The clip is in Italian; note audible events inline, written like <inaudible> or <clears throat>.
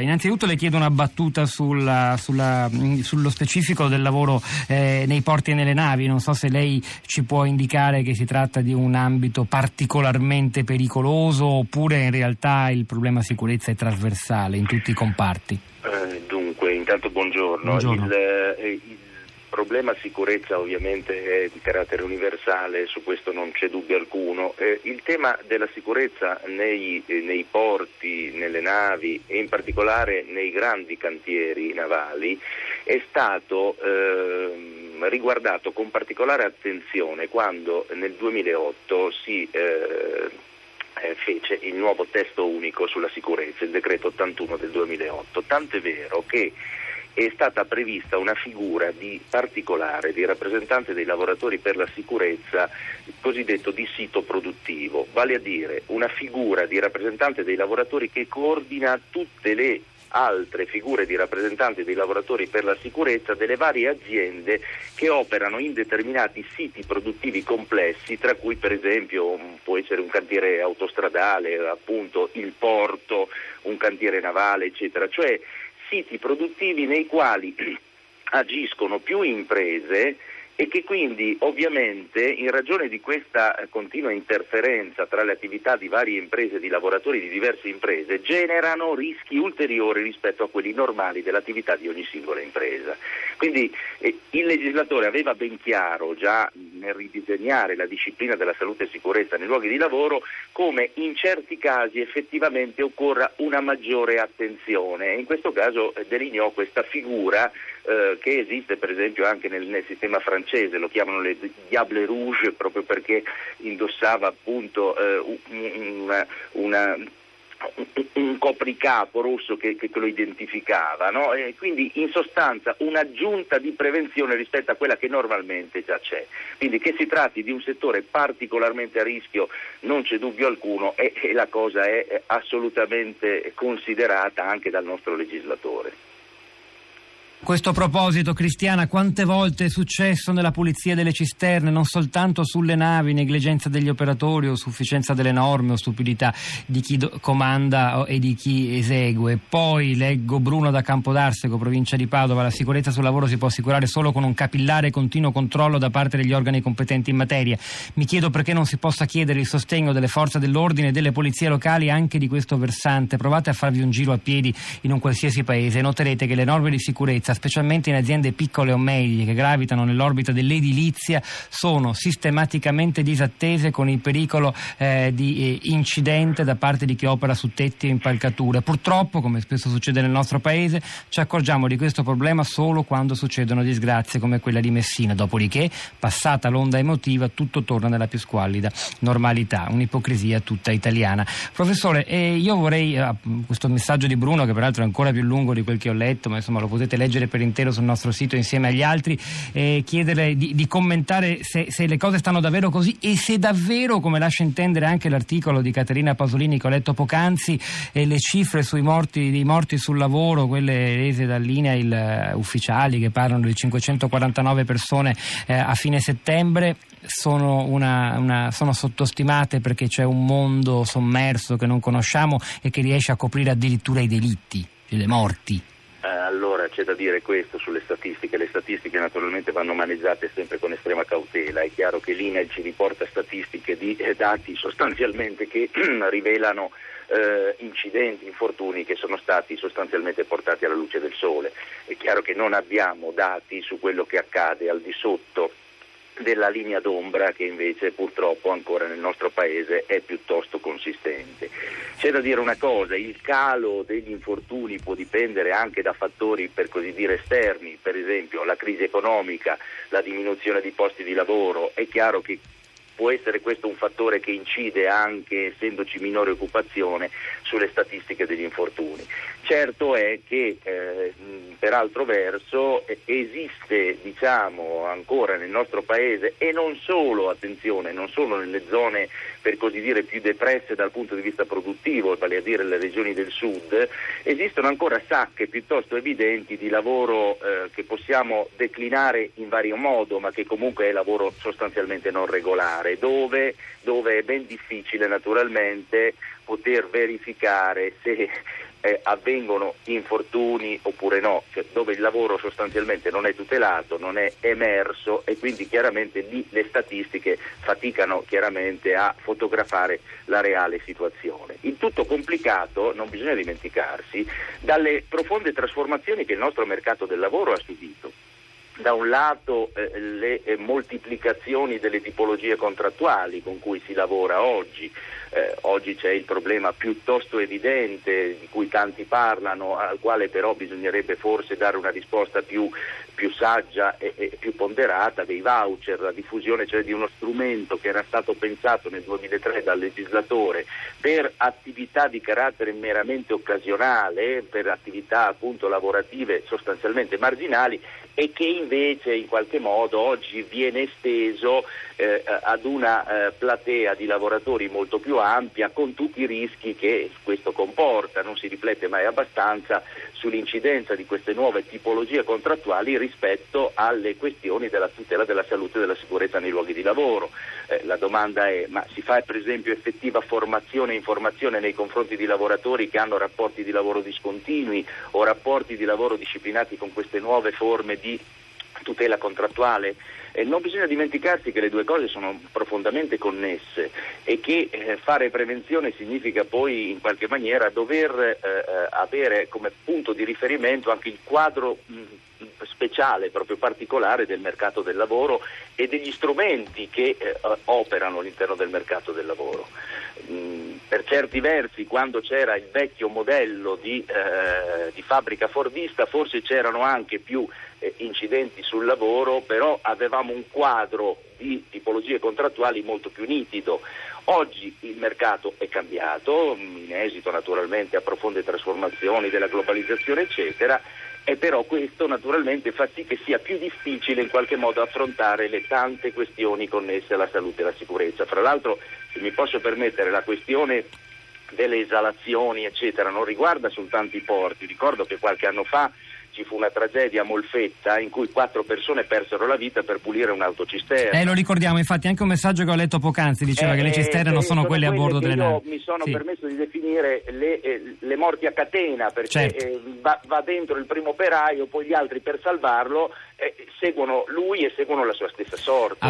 Innanzitutto le chiedo una battuta sulla, sulla, sullo specifico del lavoro eh, nei porti e nelle navi. Non so se lei ci può indicare che si tratta di un ambito particolarmente pericoloso oppure in realtà il problema sicurezza è trasversale in tutti i comparti. Eh, dunque, intanto buongiorno. buongiorno. Il, eh, il problema sicurezza ovviamente è di carattere universale, su questo non c'è dubbio alcuno. Eh, il tema della sicurezza nei, eh, nei, porti, nelle navi e in particolare nei grandi cantieri navali è stato eh, riguardato con particolare attenzione quando nel 2008 si eh, eh, fece il nuovo testo unico sulla sicurezza, il decreto 81 del 2008, tant'è vero che è stata prevista una figura di particolare di rappresentante dei lavoratori per la sicurezza cosiddetto di sito produttivo, vale a dire una figura di rappresentante dei lavoratori che coordina tutte le altre figure di rappresentanti dei lavoratori per la sicurezza delle varie aziende che operano in determinati siti produttivi complessi, tra cui per esempio può essere un cantiere autostradale, appunto il porto, un cantiere navale, eccetera. Cioè siti produttivi nei quali <clears throat> agiscono più imprese e che quindi ovviamente in ragione di questa eh, continua interferenza tra le attività di varie imprese, di lavoratori di diverse imprese, generano rischi ulteriori rispetto a quelli normali dell'attività di ogni singola impresa. Quindi eh, il legislatore aveva ben chiaro già nel ridisegnare la disciplina della salute e sicurezza nei luoghi di lavoro come in certi casi effettivamente occorra una maggiore attenzione. In questo caso eh, delineò questa figura eh, che esiste per esempio anche nel, nel, sistema francese, lo chiamano le Diable Rouge proprio perché indossava appunto eh, una, una un copricapo rosso che, che lo identificava, no? quindi in sostanza un'aggiunta di prevenzione rispetto a quella che normalmente già c'è. Quindi che si tratti di un settore particolarmente a rischio non c'è dubbio alcuno e, e la cosa è assolutamente considerata anche dal nostro legislatore. A questo proposito, Cristiana, quante volte è successo nella pulizia delle cisterne, non soltanto sulle navi, negligenza degli operatori o sufficienza delle norme o stupidità di chi do- comanda e di chi esegue? Poi leggo Bruno da Campodarsego, provincia di Padova, la sicurezza sul lavoro si può assicurare solo con un capillare e continuo controllo da parte degli organi competenti in materia. Mi chiedo perché non si possa chiedere il sostegno delle forze dell'ordine e delle polizie locali anche di questo versante. Provate a farvi un giro a piedi in un qualsiasi paese e noterete che le norme di sicurezza specialmente in aziende piccole o medie che gravitano nell'orbita dell'edilizia, sono sistematicamente disattese con il pericolo eh, di eh, incidente da parte di chi opera su tetti e impalcature. Purtroppo, come spesso succede nel nostro paese, ci accorgiamo di questo problema solo quando succedono disgrazie come quella di Messina. Dopodiché, passata l'onda emotiva, tutto torna nella più squallida normalità, un'ipocrisia tutta italiana. Professore, eh, io vorrei, eh, questo messaggio di Bruno, che peraltro è ancora più lungo di quel che ho letto, ma insomma lo potete leggere leggere per intero sul nostro sito insieme agli altri e chiederle di, di commentare se, se, le cose stanno davvero così e se davvero, come lascia intendere anche l'articolo di Caterina Pasolini che ho letto poc'anzi, eh, le cifre sui morti, dei morti sul lavoro, quelle rese dall'INAIL uh, ufficiali che parlano di 549 persone eh, a fine settembre, sono, una, una, sono, sottostimate perché c'è un mondo sommerso che non conosciamo e che riesce a coprire addirittura i delitti, le morti. C'è da dire questo sulle statistiche, le statistiche naturalmente vanno maneggiate sempre con estrema cautela, è chiaro che l'INEL ci riporta statistiche di eh, dati sostanzialmente che <clears throat> rivelano eh, incidenti, infortuni che sono stati sostanzialmente portati alla luce del sole. È chiaro che non abbiamo dati su quello che accade al di sotto della linea d'ombra che invece purtroppo ancora nel nostro paese è piuttosto consistente. C'è da dire una cosa, il calo degli infortuni può dipendere anche da fattori per così dire esterni, per esempio la crisi economica, la diminuzione di posti di lavoro, è chiaro che può essere questo un fattore che incide anche, essendoci minore occupazione, sulle statistiche degli infortuni. Certo è che eh, per altro verso esiste diciamo, ancora nel nostro paese e non solo, attenzione, non solo nelle zone per così dire più depresse dal punto di vista produttivo, vale a dire le regioni del sud, esistono ancora sacche piuttosto evidenti di lavoro eh, che possiamo declinare in vario modo, ma che comunque è lavoro sostanzialmente non regolare, dove, dove è ben difficile naturalmente poter verificare se eh, avvengono infortuni oppure no, cioè dove il lavoro sostanzialmente non è tutelato, non è emerso e quindi chiaramente lì le statistiche faticano chiaramente a fotografare la reale situazione. Il tutto complicato, non bisogna dimenticarsi, dalle profonde trasformazioni che il nostro mercato del lavoro ha subito da un lato eh, le eh, moltiplicazioni delle tipologie contrattuali con cui si lavora oggi, eh, oggi c'è il problema piuttosto evidente di cui tanti parlano, al quale però bisognerebbe forse dare una risposta più, più saggia e, e, più ponderata dei voucher, la diffusione cioè di uno strumento che era stato pensato nel 2003 dal legislatore per attività di carattere meramente occasionale, per attività appunto lavorative sostanzialmente marginali e che invece in qualche modo oggi viene esteso eh, ad una eh, platea di lavoratori molto più ampia con tutti i rischi che questo comporta, non si riflette mai abbastanza sull'incidenza di queste nuove tipologie contrattuali rispetto alle questioni della tutela della salute e della sicurezza nei luoghi di lavoro. Eh, la domanda è ma si fa per esempio effettiva formazione e informazione nei confronti di lavoratori che hanno rapporti di lavoro discontinui o rapporti di lavoro disciplinati con queste nuove forme di tutela contrattuale? Eh, non bisogna dimenticarsi che le due cose sono profondamente connesse e che eh, fare prevenzione significa poi in qualche maniera dover eh, eh avere come punto di riferimento anche il quadro mh, speciale, proprio particolare del mercato del lavoro e degli strumenti che eh, operano all'interno del mercato del lavoro. Mm, per certi versi, quando c'era il vecchio modello di, eh, di fabbrica fordista, forse c'erano anche più eh, incidenti sul lavoro, però avevamo un quadro di tipologie contrattuali molto più nitido. Oggi il mercato è cambiato, in esito naturalmente a profonde trasformazioni della globalizzazione, eccetera, e però questo naturalmente fa sì che sia più difficile in qualche modo affrontare le tante questioni connesse alla salute e alla sicurezza. Fra l'altro, se mi posso permettere, la questione delle esalazioni, eccetera, non riguarda soltanto i porti. Ricordo che qualche anno fa ci fu una tragedia a Molfetta in cui quattro persone persero la vita per pulire un'autocisterna. Eh, lo ricordiamo, infatti anche un messaggio che ho letto poc'anzi diceva eh, che le cisterne non sono, sono quelle a bordo delle navi. Io mi sono sì. permesso di definire le, eh, le, morti a catena perché certo. Eh, va, va, dentro il primo operaio, poi gli altri per salvarlo eh, seguono lui e seguono la sua stessa sorte.